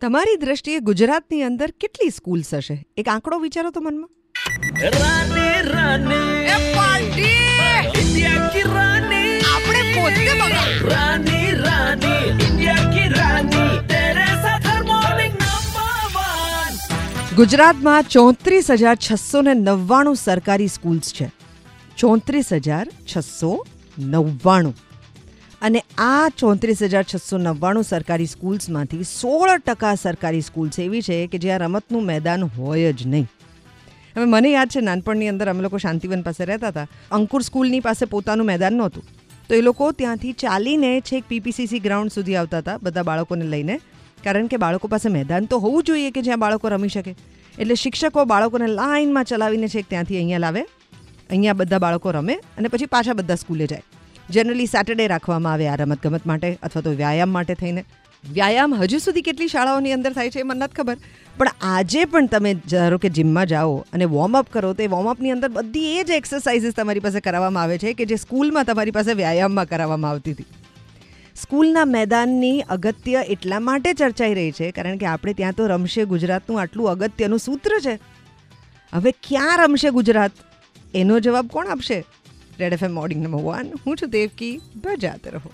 તમારી દ્રષ્ટિએ ગુજરાતની અંદર કેટલી સ્કૂલ્સ હશે? એક આંકડો વિચારો તો મનમાં. ગુજરાતમાં ચોત્રીસ હજાર છસો ને નવ્વાણું સરકારી સ્કૂલ્સ છે. ચોત્રીસ હજાર છસો નવ્વાણું. અને આ ચોત્રીસ હજાર છસો નવ્વાણું સરકારી સ્કૂલ્સમાંથી સોળ ટકા સરકારી સ્કૂલ્સ એવી છે કે જ્યાં રમતનું મેદાન હોય જ નહીં. હવે મને યાદ છે, નાનપણની અંદર અમે લોકો શાંતિવન પાસે રહેતા હતા. અંકુર સ્કૂલની પાસે પોતાનું મેદાન નહોતું. તો એ લોકો ત્યાંથી ચાલીને છેક પીપીસીસી ગ્રાઉન્ડ સુધી આવતા હતા, બધા બાળકોને લઈને. કારણ કે બાળકો પાસે મેદાન તો હોવું જોઈએ કે જ્યાં બાળકો રમી શકે. એટલે શિક્ષકો બાળકોને લાઇનમાં ચલાવીને છેક ત્યાંથી અહીંયા લાવે. અહીંયા બધા બાળકો રમે અને પછી પાછા બધા સ્કૂલે જાય. જનરલી સેટરડે રાખવામાં આવે આ રમતગમત માટે અથવા તો વ્યાયામ માટે થઈને. વ્યાયામ હજુ સુધી કેટલી શાળાઓની અંદર થાય છે એ મને નથી ખબર. પણ આજે પણ તમે ધારો કે જિમમાં જાઓ અને વોર્મઅપ કરો, તો એ વોર્મઅપની અંદર બધી એ જ એક્સરસાઇઝીસ તમારી પાસે કરાવવામાં આવે છે કે જે સ્કૂલમાં તમારી પાસે વ્યાયામમાં કરાવવામાં આવતી હતી. સ્કૂલના મેદાનની અગત્ય એટલા માટે ચર્ચાઈ રહી છે કારણ કે આપણે ત્યાં તો રમશે ગુજરાતનું આટલું અગત્યનું સૂત્ર છે. હવે ક્યાં રમશે ગુજરાત? એનો જવાબ કોણ આપશે? Red F morning number one હું છું દેવકી બજાતે રહો